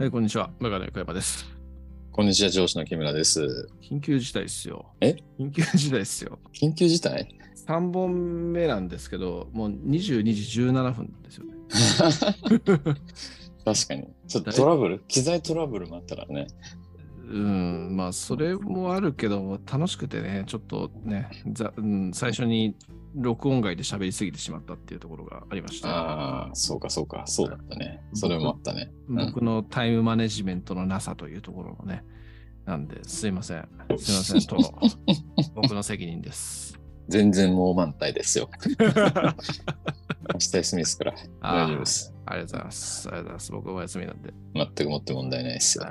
はい、こんにちは。メガネ小山です。こんにちは、上司の木村です。緊急事態ですよ。え？緊急事態ですよ。緊急事態？3本目なんですけど、もう22時17分ですよね。確かに。ちょっとトラブル？機材トラブルもあったからね。うん、まあ、それもあるけど、楽しくてね、ちょっとね、ざうん、最初に録音外で喋りすぎてしまったっていうところがありました。ああ、そうかそうか、そうだったね。それもあったね。うん僕のタイムマネジメントのなさというところのね、なんで、すいません。すいませんと、僕の責任です。全然もう満タイですよ。明日休みですから、大丈夫です。ありがとうございます。ありがとうございます。僕お休みなんで。全くもって問題ないですよ。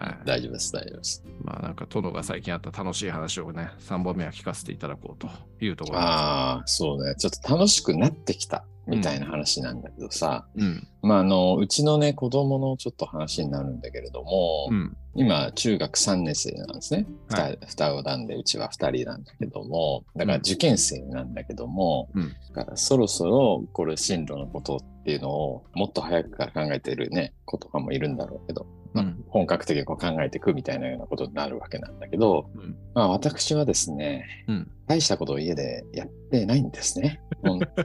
はい大丈夫です、大丈夫です。まあなんか殿が最近あった楽しい話をね、3本目は聞かせていただこうというところです。ああ、そうね。ちょっと楽しくなってきたみたいな話なんだけどさ、うん。まあ、あの、うちのね、子供のちょっと話になるんだけれども、うん。今、中学3年生なんですね。は二双子なんで、うちは2人なんだけども、だから受験生なんだけども、うんだからそろそろこれ進路のことっていうのをもっと早くから考えてるね、子とかもいるんだろうけど、まあうん本格的にこう考えていくみたいなようなことになるわけなんだけど、うんまあ私はですね、うん大したことを家でやってないんですね。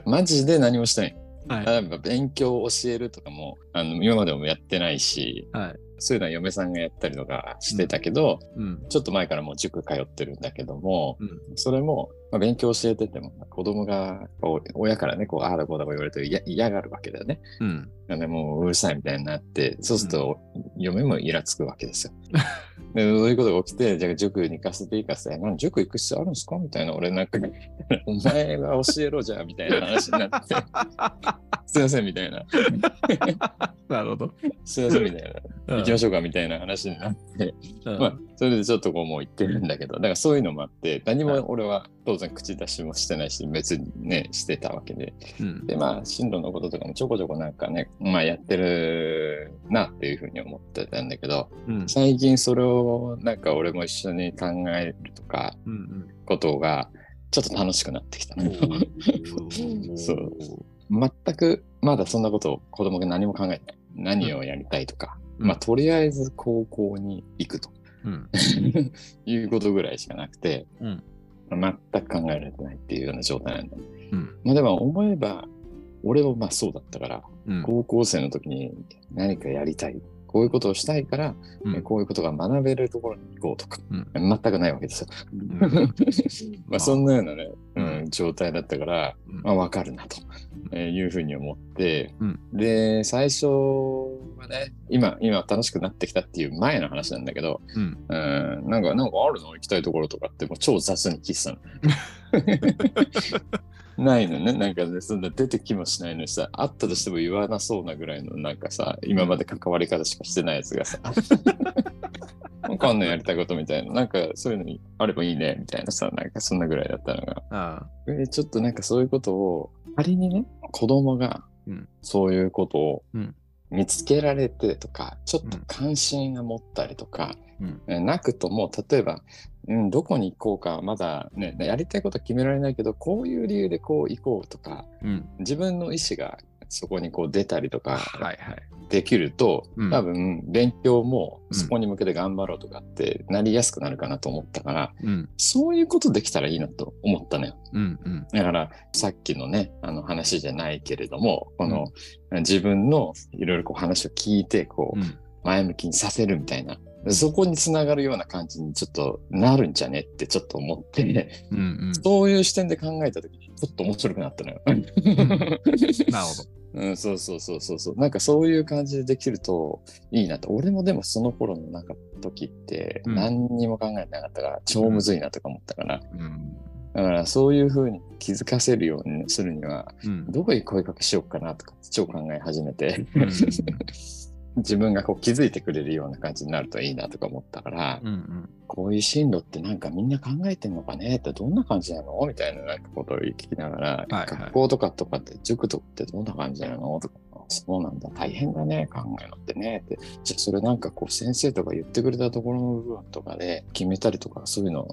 マジで何もしてない。はい。例えば勉強を教えるとかも、あの、今までもやってないし、はい。そういうのは嫁さんがやったりとかしてたけど、うん。ちょっと前からもう塾通ってるんだけども、うんそれも、まあ、勉強教えてても、子供が親からね、こう、ああだこうだこう言われると嫌嫌がるわけだよね。うんでもううるさいみたいになって、そうすると嫁もイラつくわけですよ。でそういうことが起きて、じゃあ塾に行かせていいかって、何塾行く必要あるんですか？みたいな、俺なんか、お前が教えろじゃあ、みたいな話になって、すいませんみたいな、なるほど。すいませんみたいな、行きまししょうかみたいな話になって、ょまあ、それでちょっとこうもう言ってるんだけど、だからそういうのもあって、何も俺は当然口出しもしてないし、別にね、してたわけで。うん。で、まあ、進路のこととかもちょこちょこなんかね、まあやってるなっていうふうに思ってたんだけど、うん。最近それをなんか俺も一緒に考えるとか、うん。ことがちょっと楽しくなってきたの。うん。そう全くまだそんなことを子供が何も考えてない。何をやりたいとか、うんまあとりあえず高校に行くとうん。いうことぐらいしかなくて、うん。全く考えられてないっていうような状態なんだ。うん。まあでも思えば、俺もまあそうだったから、うん。高校生の時に何かやりたい。こういうことをしたいから、うん。こういうことが学べるところに行こうとか、うん。全くないわけですよ。まあそんなようなね、うん、状態だったから、まあわかるなとえーいうふうに思って、うん。で、最初はね、今、今楽しくなってきたっていう前の話なんだけど、うん。うん、なんか、なんかあるの？行きたいところとかってもう超雑に聞いてたの。ないのね。なんかね、そんな出てきもしないのにさ、あったとしても言わなそうなぐらいのなんかさ、今まで関わり方しかしてないやつがさ、なんかあんのやりたいことみたいな、なんかそういうのにあればいいね、みたいなさ、なんかそんなぐらいだったのが。あでちょっとなんかそういうことを、仮にね、子供がうん。そういうことをうん見つけられてとか、ちょっと関心が持ったりとか、うんえなくとも、例えば、うん、どこに行こうか、まだね、やりたいことは決められないけど、こういう理由でこう行こうとか、あ。うん。自分の意思がそこにこう出たりとかはいはい。できると、うん多分勉強もうんそこに向けて頑張ろうとかってなりやすくなるかなと思ったから、うん。そういうことできたらいいなと思ったのよ。うん。うん。だから、さっきのね、あの話じゃないけれども、この、自分のいろいろこう話を聞いて、こう、うん。前向きにさせるみたいな、そこにつながるような感じにちょっとなるんじゃねってちょっと思って、うん。うん。そういう視点で考えたときに、ちょっと面白くなったのよ。なるほど。うん、そうそうそうそうそう。なんかそういう感じでできるといいなと。俺もでもその頃のなんか時ってうん何にも考えてなかったから、超むずいなとか思ったから、うん。だからそういうふうに気づかせるようにするには、うん。どこに声かけしようかなとか超考え始めて、うん自分がこう気づいてくれるような感じになるといいなとか思ったから、うん。うん。こういう進路ってなんかみんな考えてんのかねってどんな感じなのみたいななんかことを聞きながら、はいはい学校とかとかって塾とかってどんな感じなのとか、そうなんだ、大変だね、考えるのってねって。じゃあそれなんかこう先生とか言ってくれたところの部分とかで決めたりとかそういうの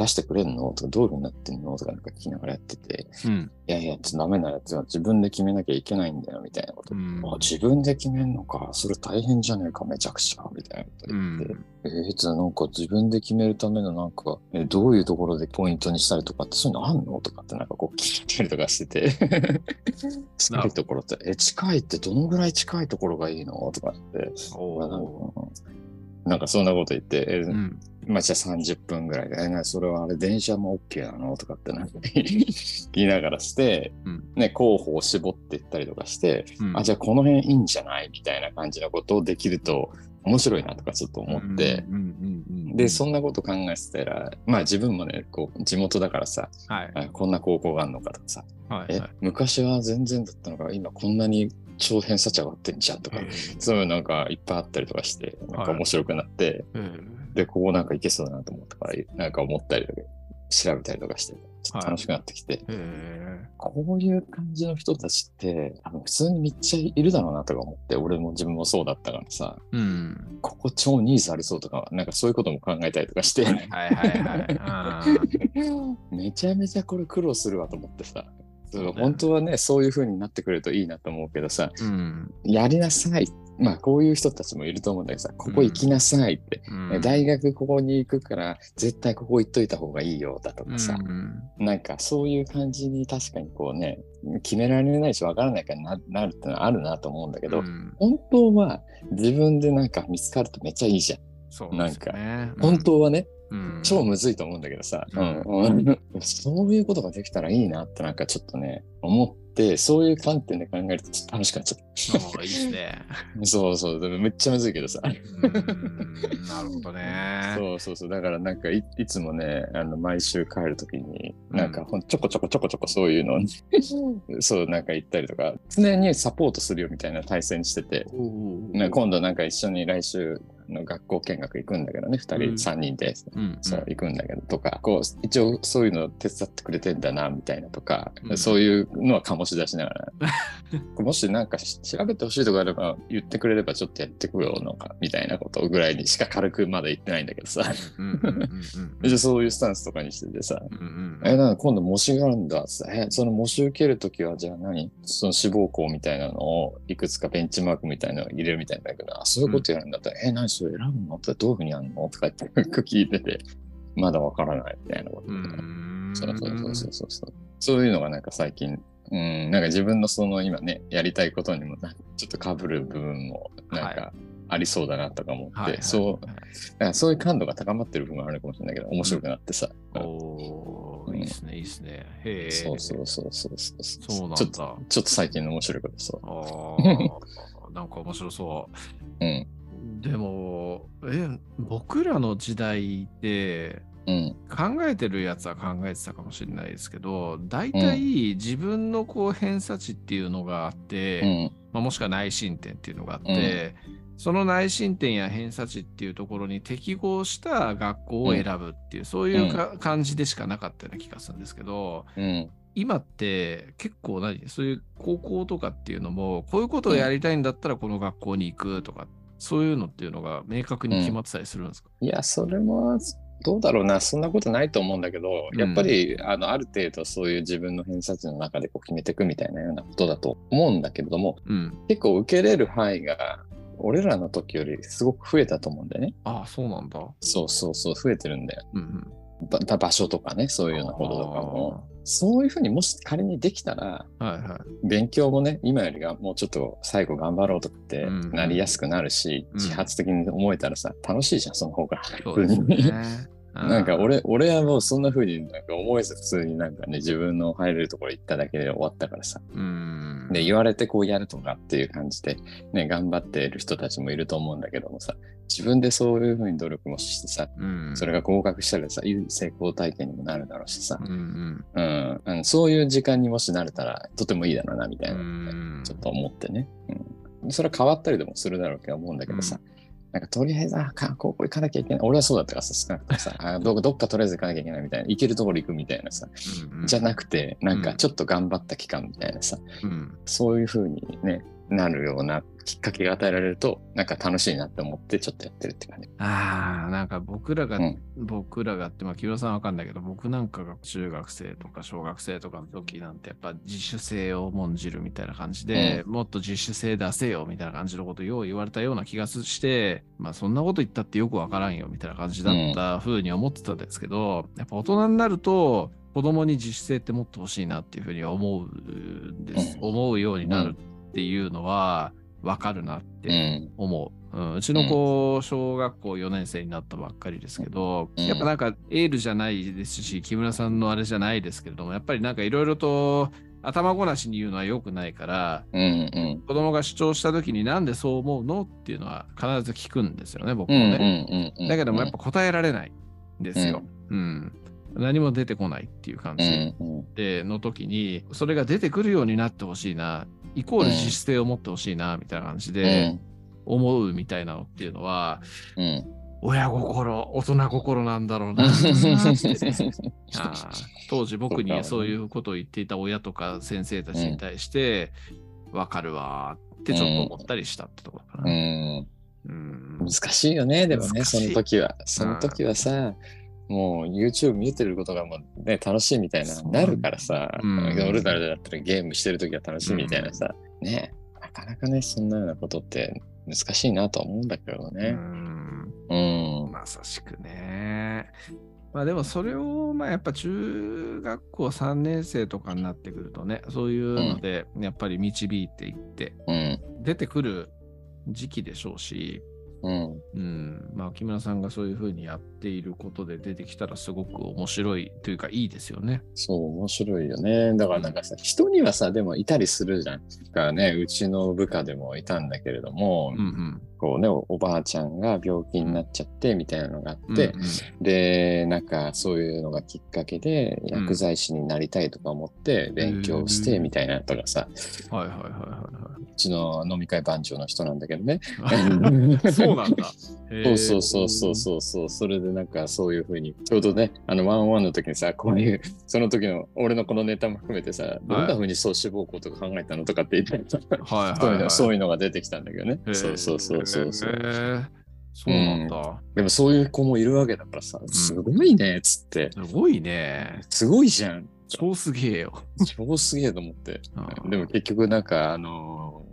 出してくれんの？とか、どういうふうになってんの？とかなんか聞きながらやってて、うん。いやいや、ちょっとダメなやつは自分で決めなきゃいけないんだよ、みたいなこと。うんあ自分で決めんのか、それ大変じゃねえか、めちゃくちゃ、みたいなことう言って。ん。えー、じゃあなんか自分で決めるためのなんか、えどういうところでポイントにしたりとかってそういうのあんの？とかってなんかこう聞いたりとかしてて 近いところって、え、近いってどのぐらい近いところがいいの？とかって、なんかそんなこと言って、えーうん。まあじゃあ30分ぐらいで、それはあれ電車も OK なの？とかってな 言いながらして、うん。ね、候補を絞っていったりとかして、うん。あ、じゃあこの辺いいんじゃない？みたいな感じのことをできると面白いなとかちょっと思って、で、そんなこと考えてたら、まあ自分もね、こう、地元だからさ、はい。あこんな高校があるのかとかさ、えはいはい、昔は全然だったのが、今こんなに超偏差値上がってんじゃんとか、そういうのなんかいっぱいあったりとかして、なんか面白くなって、うん。で、ここなんかいけそうだなと思ったから、なんか思ったりとか、調べたりとかして、ちょっと楽しくなってきて、へこういう感じの人たちって、多分普通にめっちゃいるだろうなとか思って、俺も自分もそうだったからさ、ーうん。ここ超ニーズありそうとか、なんかそういうことも考えたりとかして、めちゃめちゃこれ苦労するわと思ってさ。本当はね、そういう風になってくれるといいなと思うけどさ、うん。やりなさい。まあ、こういう人たちもいると思うんだけどさ、ここ行きなさいって。うん大学ここに行くから、絶対ここ行っといた方がいいよだとかさ、うんなんかそういう感じに確かにこうね、決められないし分からないからななるってのはあるなと思うんだけど、うん本当は自分でなんか見つかるとめっちゃいいじゃん。そうですよね。本当はね、うん。超むずいと思うんだけどさ、ううん。ん。そういうことができたらいいなってなんかちょっとね、思って、そういう観点で考えるとちょっと楽しくなっちゃっおーいいですね。た。そうそう、でもめっちゃむずいけどさ。うんなるほどね。そうそうそう、だからなんかいいつもね、あの毎週帰るときに、なんかほんちょこちょこちょこちょこそういうのに、そうなんか言ったりとか、常にサポートするよみたいな体制にしてて、ね、今度なんか一緒に来週の学校見学行くんだけどね、2人、うん。3人で。うんそう行くんだけどとか、こう一応そういうの手伝ってくれてんだなみたいなとか、うん。そういうのは醸し出しながら、もしなんかし調べてほしいとかあれば言ってくれればちょっとやってくよのかみたいなことぐらいにしか軽くまだ言ってないんだけどさ、うんうんうんうんじゃあそういうスタンスとかにしててさ、うんうんえ、なんか今度模試があるんだえ、その模試受けるときはじゃあ何？その志望校みたいなのをいくつかベンチマークみたいなのを入れるみたいなんだけど、あ、そういうことやるんだったら、え、何それ選ぶの？ってどういうふうにやるの？とか言って聞いてて、まだわからないみたいなことう言ってたんそうそうそうそうそうそう。そういうのがなんか最近、うん、なんか自分のその今ね、やりたいことにもなちょっと被る部分もなんかありそうだなとか思って、はいはいそう、だからそういう感度が高まってる部分はあるかもしれないけど、面白くなってさ。おーいいっすね、いいっすね。へえ。そうそうそうそうそうそうなんちょっとだ。ちょっと最近の面白いことそう。ああ、なんか面白そう。うん。でも、え、僕らの時代って、うん。考えてるやつは考えてたかもしれないですけど、大体自分のこう偏差値っていうのがあって、うん。まあ、もしくは内申点っていうのがあって、その内申点や偏差値っていうところに適合した学校を選ぶっていう、そういうか、感じでしかなかったような気がするんですけど、うん。今って結構何そういう高校とかっていうのもこういうことをやりたいんだったらこの学校に行くとか、そういうのっていうのが明確に決まってたりするんですか、いや、それも、どうだろうな、そんなことないと思うんだけど、やっぱり、あの、ある程度そういう自分の偏差値の中でこう決めていくみたいなようなことだと思うんだけれども、うん。結構受けれる範囲が、俺らの時よりすごく増えたと思うんだよね。ああ、そうなんだ。そうそうそう、増えてるんだよ。うんうん。ば場所とかね、そういうようなこととかも。そういうふうにもし仮にできたら、はいはい。勉強もね、今よりがもうちょっと最後頑張ろうとかってうんなりやすくなるし、うん自発的に思えたらさ、楽しいじゃん、その方が。そうですね。なんか俺、俺はもうそんな風になんか思えず普通になんかね、自分の入れるところ行っただけで終わったからさ。うん。で、言われてこうやるとかっていう感じで、ね、頑張っている人たちもいると思うんだけどもさ、自分でそういう風に努力もしてさ、うん、それが合格したらさ、いい成功体験にもなるだろうしさう、んうん、うん、そういう時間にもしなれたらとてもいいだろうな、みたういな、ん。ちょっと思ってね。うん。それは変わったりでもするだろうけど思うんだけどさ、なんかとりあえず、あ、か高校行かなきゃいけない。俺はそうだったからさ、少なくともさ、あどどっかとりあえず行かなきゃいけないみたいな、行けるところ行くみたいなさ、うんじゃなくて、なんかちょっと頑張った期間みたいなさ、うん。そういうふうにね、なるようなきっかけが与えられると、なんか楽しいなって思ってちょっとやってるって感じ。ああ、なんか僕らが、うん。僕らがって、まあ、木村さんわかんないけど、僕なんかが中学生とか小学生とかの時なんて、やっぱ自主性を重んじるみたいな感じで、もっと自主性出せよみたいな感じのことをよう言われたような気がして、まあそんなこと言ったってよくわからんよみたいな感じだったふうに思ってたんですけど、やっぱ大人になると、子供に自主性って持ってほしいなっていうふうには思うんです、うん。思うようになるっていうのはわかるなってうん。思う。うん、うちの子、小学校4年生になったばっかりですけど、うんやっぱなんかエールじゃないですし、木村さんのあれじゃないですけれども、やっぱりなんかいろいろと頭ごなしに言うのは良くないから、うんうん。子供が主張した時になんでそう思うのっていうのは必ず聞くんですよね、僕うんもね。うんうんうん。だけどもやっぱ答えられないんですよ。うん。何も出てこないっていう感うじ。んうん。での時にそれが出てくるようになってほしいなイコール自主性を持ってほしいなみたいな感じで思うみたいなのっていうのは、うん。うん。親心大人心なんだろうな 当時僕にそういうことを言っていた親とか先生たちに対して分かるわーってちょっと思ったりしたってところかうな。ん。うん難しいよね、でもね、その時は。その時はさ、もう YouTube 見てることがもうね、楽しいみたいななるからさ、うん俺らだったらゲームしてる時は楽しいみたいなさ、ね、なかなかね、そんなようなことって難しいなとは思うんだけどうね。んうん。まさしくね。まあでもそれをまあやっぱ中学校3年生とかになってくるとねそういうのでやっぱり導いていってうん。出てくる時期でしょうし、うん。うん、まあ木村さんがそういうふうにやっていることで出てきたらすごく面白いというかいいですよね。そう、面白いよね。だからなんかさ、人にはさ、でもいたりするじゃん。だからね、うちの部下でもいたんだけれども、うんうん。こうねお、おばあちゃんが病気になっちゃってみたいなのがあって、うんうん。で、なんかそういうのがきっかけでうん薬剤師になりたいとか思って勉強してうんみたいなのとかさ、はいはいはいはうちの飲み会番長の人なんだけどね。そうなんだ。そうそうそうそうそうそう、それでなんかそういうふうに、ちょうどね、あのワンワンの時にさ、こういう、その時の俺のこのネタも含めてさ、どんなふうに総志望校とか考えたのとかって言って、はいそうはい。いうはい。のそういうのが出てきたんだけどね。そうそうそうそうそう。へーそうなんだ。でもそういう子もいるわけだからさ、すごいね、っつって。すごいね。すごいじゃん。超すげえよ。超すげえと思って。でも結局なんか、あのー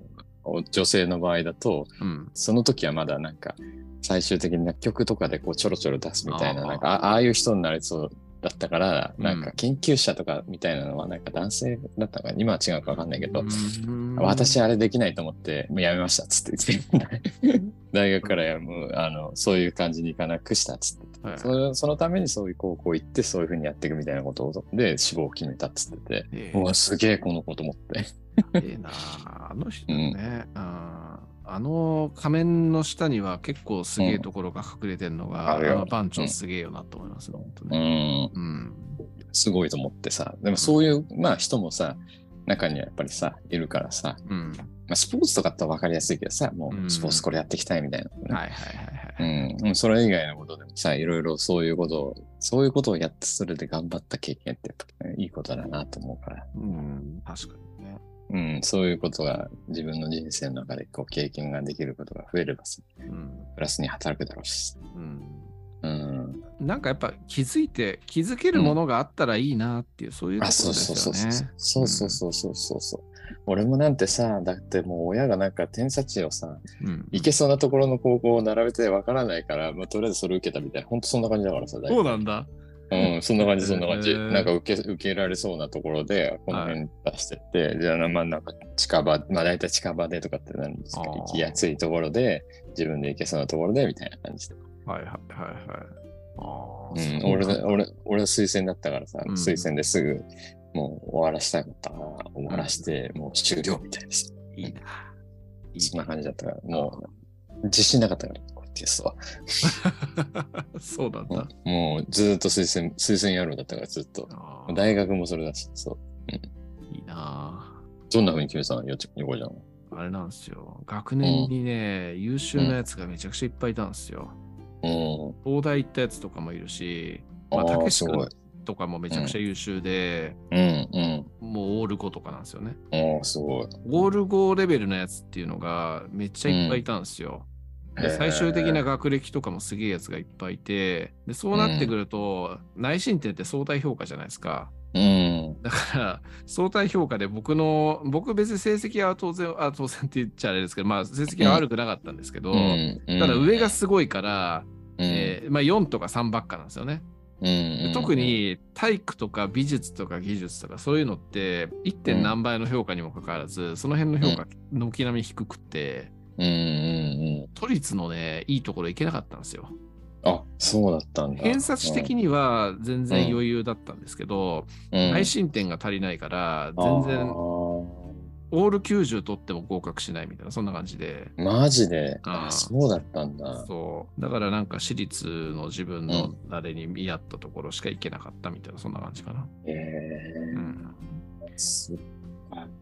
女性の場合だと、うん。その時はまだなんか、最終的に楽曲とかでこうちょろちょろ出すみたいな、なんかあああいう人になりそうだったから、うん。なんか研究者とかみたいなのはなんか男性だったのか、今は違うかわかんないけど、うん。私あれできないと思って、もうやめましたっつって言って、大学からやもうあのそういう感じにいかなくしたっつって、はい。そのそのためにそういう高校行って、そういうふうにやっていくみたいなことをで志望を決めたっつってて、えうわ、すげえこの子と思って。えええなあの人ね、あーあの仮面の下には結構すげえところが隠れてんのが、あるよあの番長すげえよなと思いますね、本当うね。ん。うん。すごいと思ってさ、でもそういう、まあ人もさ、中にはやっぱりさ、いるからさ、うん。まあスポーツとかって分かりやすいけどさ、もうんうスポーツこれやっていきたいみたいな、ねはいはいはいはい。うん。うんそれ以外のことでもさ、いろいろそういうことを、そういうことをやって、それで頑張った経験ってやっぱ、ね、いいことだなと思うから、うん、確かにね。うん、そういうことが自分の人生の中でこう経験ができることが増えればさ、うん。プラスに働くだろうし。うん。うん。なんかやっぱ気づいて、気づけるものがあったらいいなっていう、そういうとこあ、ろでそうそうすよね。そうそう。そうそうそうそうそうそう。俺もなんてさ、だってもう親がなんか偏差値をさ、うん。行けそうなところの高校を並べてわからないから、まあ、とりあえずそれ受けたみたいな、ほんとそんな感じだからさ、大そう体なんだ。うん、そんな感じ、そんな感じ。なんか受け受けられそうなところで、この辺出してって、じゃあ、まあなんか近場、まあ大体近場でとかってなんですか、行きやすいところで、自分で行けそうなところで、みたいな感じで。はいはいはいはい。あ俺俺、俺は推薦だったからさ、うん推薦ですぐ、もう終わらしたかった終わらして、もう終了みたいです。いいな。いいそんな感じだったから、もう、自信なかったから、こうテストは。そうなんだ。もうずーっと推薦、推薦野郎だったから、ずっと。大学もそれだし、そう。いいな。どんな風に決めたの？よち、横ちゃんは？あれなんですよ。学年にね、優秀なやつがめちゃくちゃいっぱいいたんですよ。うん。東大行ったやつとかもいるし、まあ、たけし。とかもめちゃくちゃ優秀で、うん、うん。もうオーール5とかなんですよね。すごい。オール5レベルのやつっていうのがめっちゃいっぱいいたんですよ。で最終的な学歴とかもすげえやつがいっぱいいて、でそうなってくると、内申点って相対評価じゃないですか。うん。だから、相対評価で僕の、僕別に成績は当然、あ当然って言っちゃあれですけど、まあ成績は悪くなかったんですけど、うんただ上がすごいから、うんえーまあ、4とか3ばっかなんですよね。うんで特、に体育とか美術とか技術とかそういうのって 1. 点何倍の評価にもかかわらず、その辺の評価軒並み低くって、うんうんうん。都立のねいいところ行けなかったんですよ。あ、そうだったんだ。偏差値的には全然余裕だったんですけど、うん、内申点が足りないから全あ然ーオール90取っても合格しないみたいなそんな感じで。マジで？あーあ、そうだったんだ。そうだからなんか私立の自分のあれに見合ったところしか行けなかったみたいなそんな感じかな。へえうん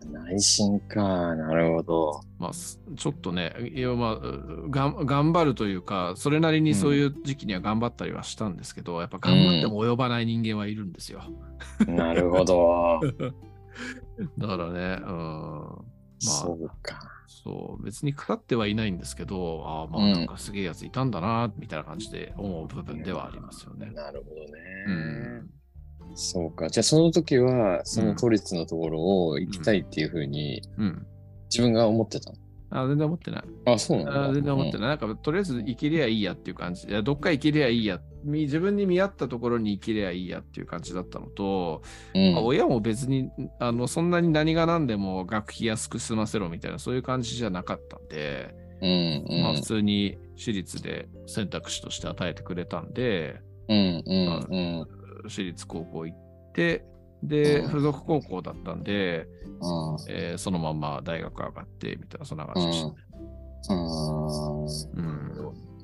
内心か。なるほど。まあ、すちょっとね、いやまあ頑張るというか、それなりにそういう時期には頑張ったりはしたんですけど、やっぱ頑張っても及ばない人間はいるんですよ。なるほど。だからね、うん、そうか。そう、別にかかってはいないんですけど、ああ、まあうんなんかすげえやついたんだな、みたいな感じで思う部分ではありますよね。なるほどね。うん、そうか。じゃあその時は、その都立のところを行きたいっていうふうにうん。自分が思ってたの、あ全然思ってない。あ、そうなんだ。あ全然思ってい。ない。なんか、とりあえず生きりゃいいやっていう感じ。いや、どっか生きりゃいいや。み自分に見合ったところに生きりゃいいやっていう感じだったのと、うんまあ親も別にあのそんなに何が何でも学費安く済ませろみたいなそういう感じじゃなかったんで、うんうんまあ、普通に私立で選択肢として与えてくれたんでうんうんうん私立高校行ってで、うん。付属高校だったんで、うん。えーそのまま大学上がってみたいなそんな感じでした。ね。うん。うん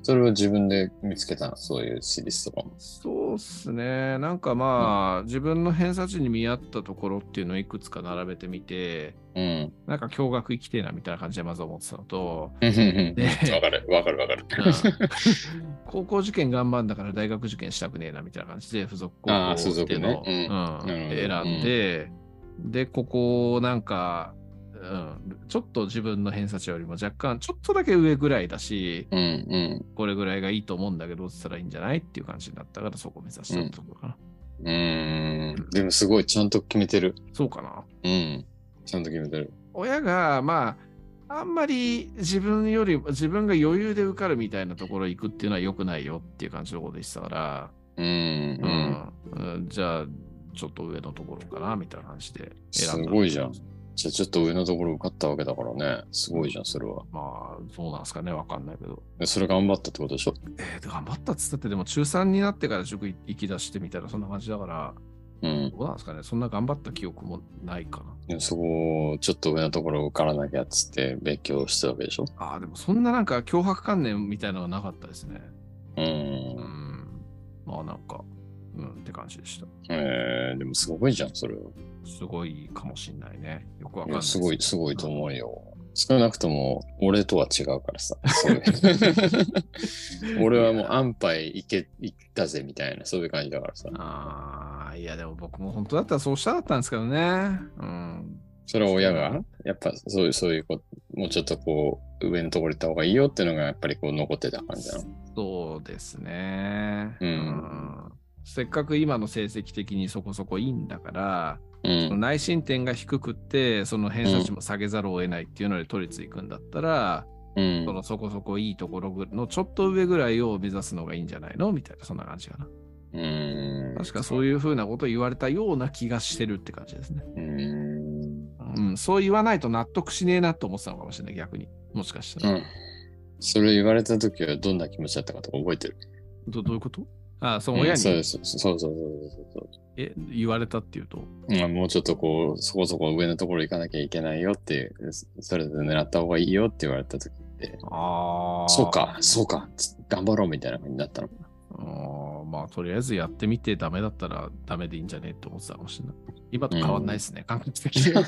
それを自分で見つけたの？そういう私立とかも。そうっすね。なんかまあ、自分の偏差値に見合ったところっていうのをいくつか並べてみて、うん。なんか共学行きてえなみたいな感じでまず思ってたのと、わでかるわかるわかる。うん。高校受験頑張ん。だから大学受験したくねえなみたいな感じで付属高校っていうのを、ねうん。うん。選ん。で、で、ここなん。か、うん、ちょっと自分の偏差値よりも若干ちょっとだけ上ぐらいだし、うんうん。これぐらいがいいと思うんだけど、したらいいんじゃないっていう感じになったから、そこを目指したところかな。うーん。でもすごいちゃんと決めてる。そうかな。うん。ちゃんと決めてる。親が、まあ、あんまり自分より、自分が余裕で受かるみたいなところ行くっていうのは良くないよっていう感じのことでしたから、うんううん。んうんじゃあ、ちょっと上のところかなみたいな感じで選んだ。すごいじゃん。じゃあちょっと上のところ受かったわけだからね。すごいじゃん、それは。まあ、そうなんですかね、わかんないけど。でそれ頑張ったってことでしょ？えー、頑張ったっつったって、でも中3になってから塾行き出してみたいな、そんな感じだから、うん。どうなんですかね、そんな頑張った記憶もないかな。でそこをちょっと上のところ受からなきゃっつって勉強してたわけでしょ？ああ、でもそんななんか脅迫観念みたいなのはなかったですね。う。うんん。まあなんか、うんって感じでした。えー、でもすごいじゃん、それは。すごいかもしんないね。よくわかんないすごい、すごいと思うよ。少なくとも、俺とは違うからさ。俺はもう安牌いけ、行ったぜみたいな、そういう感じだからさ。ああ、いやでも僕も本当だったらそうしたかったんですけどね。うん。それは親が、やっぱそういう、そういうこと、もうちょっとこう、上のところ行った方がいいよっていうのが、やっぱりこう残ってた感じなの。そうですね。うんせっかく今の成績的にそこそこいいんだから、うん。内申点が低くって、その偏差値も下げざるを得ないっていうので都立行くんだったら、うんそのそこそこいいところぐのちょっと上ぐらいを目指すのがいいんじゃないのみたいな、そんな感じかな。うん。確かそういうふうなことを言われたような気がしてるって感じですね。うん。うん、そう言わないと納得しねえなと思ってたのかもしれない、逆に。もしかしたら。うん。それ言われた時はどんな気持ちだったかとか覚えてる？どどういうこと？あそのうん親に、そうです。そうそうそうそうそう。え言われたっていうと？まあ、もうちょっとこう、そこそこ上のところ行かなきゃいけないよっていう、それで狙った方がいいよって言われた時って、ああ。そうか、そうか、つ頑張ろうみたいな感じになったの。あーまあ、とりあえずやってみてダメだったらダメでいいんじゃねえって思ってたかもしれない。今と変わんないですね、感覚的に。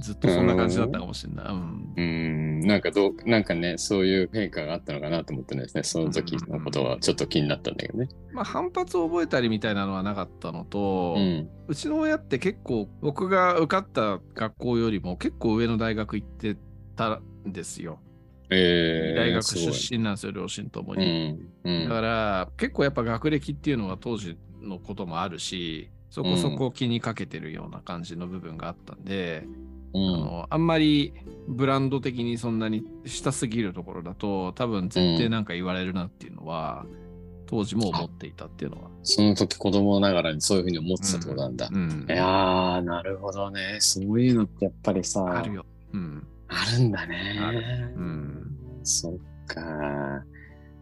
ずっとそんな感じだったかもしれない。うんう。ん、なんかどう、なんかね、そういう変化があったのかなと思ってですね、その時のことはちょっと気になったんだけどね。まあ反発を覚えたりみたいなのはなかったのと、うん。うちの親って結構僕が受かった学校よりも結構上の大学行ってたんですよ。えー、大学出身なんですよ、両親ともうに。ん。うん。だから結構やっぱ学歴っていうのが当時のこともあるし、そこそこ気にかけてるような感じの部分があったんで、あうん。のあんまりブランド的にそんなに下すぎるところだと多分絶対なんか言われるなっていうのは、当時も思っていたっていうのは。その時子供ながらにそういうふうに思ってたってことなんだ。うんいやー、なるほどね。そういうのってやっぱりさ、あるよ。うん。あるんだあね。うん。そっか。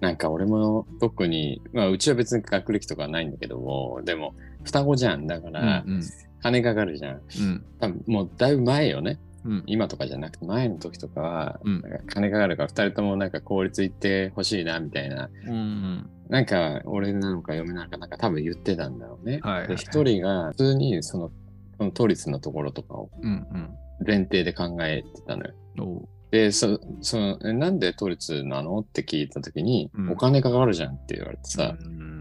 なんか俺も特に、まあうちは別に学歴とかはないんだけども、でも双子じゃん。だかうんらうん金かかるじゃん。うん多分もうだいぶ前よね。うん今とかじゃなくて前の時とかは、うんなんか金かかるから二人ともなんか公立行ってほしいなみたいな。うんなんか俺なのか嫁なのかなんか多分言ってたんだろうね。はいはいはいで一人が普通にそのその都立のところとかをうん前提で考えてたのよ。うんおうで、そそのえなんで都立なの？って聞いたときに、うんお金かかるじゃんって言われてさ、うん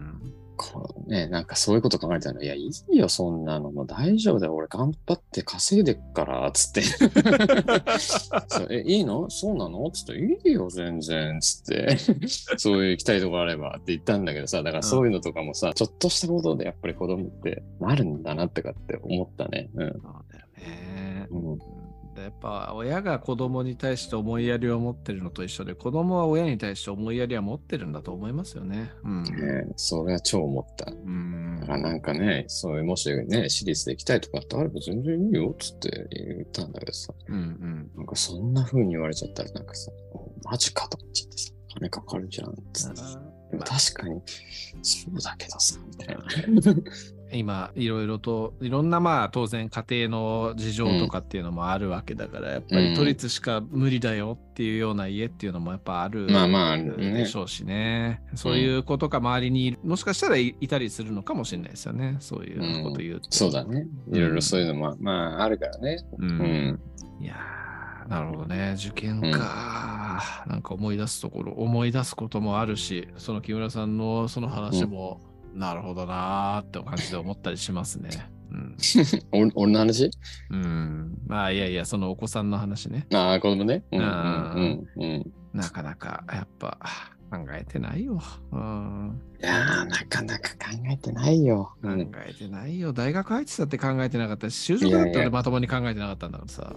こうね、なんかそういうこと考えてたの、いや、いいよ、そんなの、もう大丈夫だよ、俺頑張って稼いでっから、つって。え、いいの？そうなの？つって、いいよ、全然、つって。そういう行きたいとこあればって言ったんだけどさ、だからそういうのとかもさ、ちょっとしたことでやっぱり子供ってなるんだなってかって思ったね。うん。そうだよね。うんでやっぱ親が子供に対して思いやりを持ってるのと一緒で子供は親に対して思いやりは持ってるんだと思いますよね。うん。ねそれは超思った。うんだからなんかね、そういう、もしね、私立で行きたいとかってあれば全然いいよっつって言ったんだけどさ、うんうんなんかそんな風に言われちゃったらなんかさ、マジかと思っちゃってさ、金かかるじゃんっつって。でも確かに、そうだけどさ、みたいな。今いろいろといろんなまあ当然家庭の事情とかっていうのもあるわけだから、やっぱり都立しか無理だよっていうような家っていうのもやっぱあるまあまああるね。でしょうしね、そういうことが周りにもしかしたらいいたりするのかもしれないですよね。そういうこと言うと、そうだね。いろいろそういうのも、まああるからね。うん。うん。いやーなるほどね。受験か、なんか思い出すところ思い出すこともあるしその木村さんのその話も、なるほどなーって感じで思ったりしますね。うん。俺俺の話？うん。まあいやいや、そのお子さんの話ね。ああ、子供ね。うんうんあうんうん。なかなかやっぱ考えてないよ。うん。いやー、なかなか考えてないよ。う考ん。えてないよ。大学入ってたって考えてなかったし、就職だったらまともに考えてなかったんだからさ。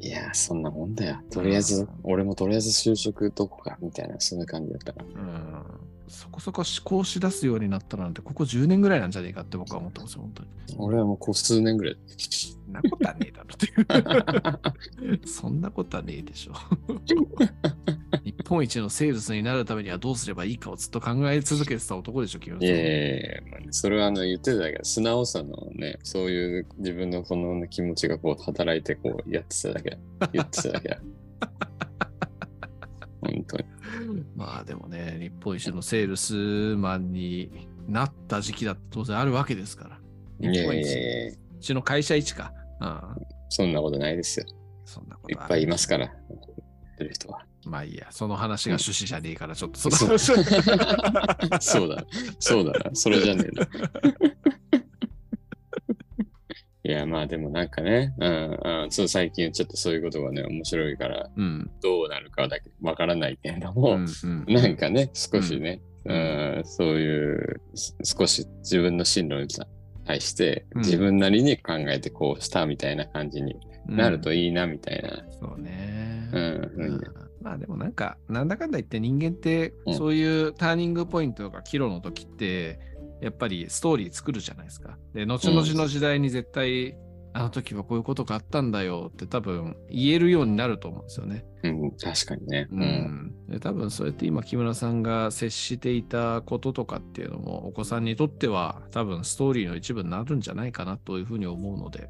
いやー、そんなもんだよ。とりあえず、俺もとりあえず就職どこか、みたいな、そんな感じだったから。うん。そこそこ思考し出すようになったなんて、ここ10年ぐらいなんじゃねえかって僕は思ってますよ、本当に。俺はもうこう数年ぐらい。そんなことはねえだろって。そんなことはねえでしょ。日本一のセールスになるためにはどうすればいいかをずっと考え続けてた男でしょ、君はいやいやいやそれはあの言ってたけど、素直さのね、そういう自分のこの気持ちがこう働いてこうやってただけだ。言ってただけだ。本当に。まあでもね、日本一のセールスマンになった時期だって当然あるわけですから。日本一。うちの会社一か。うん。そんなことないですよ。そんなことはいっぱいいますから、やってる人は。まあいいや、その話が趣旨じゃねえから、ちょっとそのそう話。そうだ、そうだな、それじゃねえな。いや、まあでもなんかね、うんうん、そう最近ちょっとそういうことがね、面白いから、うん。どうなるかだけわからないけれどうも、んうん。なんかね、少しね、ううんん。そういう、す少し自分の進路に対して、うん。自分なりに考えてこうしたみたいな感じになるといいなみたいな。そうね。うんうん。まあでもなんか、なんだかんだ言って人間ってうん。そういうターニングポイントとか岐路の時って、やっぱりストーリー作るじゃないですか。で、後々の時代に絶対、あの時はこういうことがあったんだよって多分言えるようになると思うんですよね。うん、確かにね。ううん。ん、で多分そうやって今木村さんが接していたこととかっていうのもお子さんにとっては多分ストーリーの一部になるんじゃないかなというふうに思うので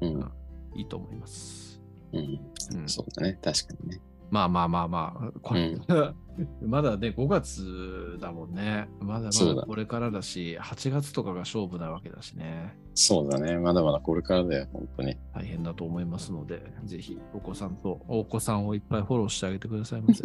うん。いいと思います。うん。うんそうだね。確かにね。まあまあまあまあ、これ、まだね、5月だもんね。まだまだだこれからだし、8月とかが勝負なわけだしね。そうだね。まだまだこれからだよ、本当に。大変だと思いますので、ぜひお子さんと、お子さんをいっぱいフォローしてあげてくださいませ。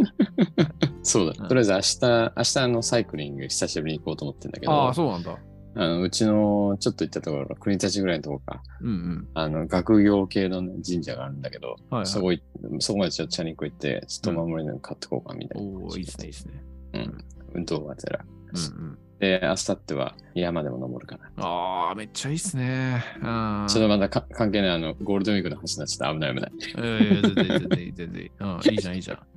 そうだ。うんとりあえず明日、明日あのサイクリング久しぶりに行こうと思ってんだけど、ああ、そうなんだ。あのうちのちょっと行ったところ、国立ぐらいのとこか、うんうん。あの学業系の、ね、神社があるんだけど、はい、はい。そこ行そこまでちょっとチャリンコ行って、ちょっと守りの買ってこうかみたいな。おおいいですね、いいですね。うん。運動がてら。うんうん。で、明後日は山でも登るかな。ああ、めっちゃいいっすね。あちょっとまだか関係ない、あの、ゴールデンウィークの話になっちゃった。危ない危ない。と、ええ全然全然全然。うん、いいじゃん、いいじゃん。うん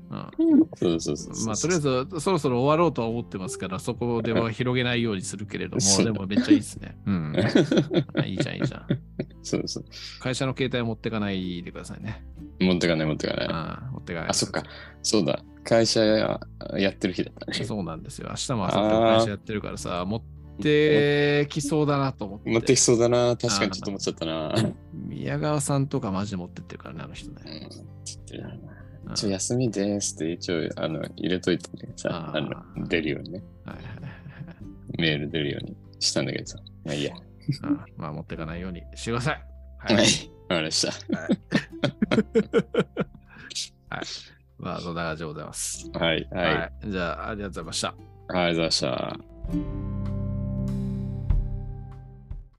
そうそうそう。まあ、とりあえず、そろそろ終わろうとは思ってますから、そこでは広げないようにするけれども、でもめっちゃいいですね。うん。いいじゃん、いいじゃん。そうそう。会社の携帯持ってかないでくださいね。持ってかない持ってかない。あ持ってかない。あ、そっか。。そうだ。会社ややってる日だったね。そうなんですよ。明日も明後日も会社やってるからさ、持ってきそうだなと思って。持ってきそうだな。確かにちょっと思っちゃったな。宮川さんとかマジで持ってってるからね、あの人うんね。。ちょっと休みですって一応あの入れといてさ、あの出るようにね、はいはいはいはいメール出るようにしたんだけどさ。まあいいや。うんまあ、持ってかないようにしてください。はい。わかりました。はい。まあ、そんな感じでございます。はい。はい。はい。じゃあ、ありがとうございました。ありがとうございました。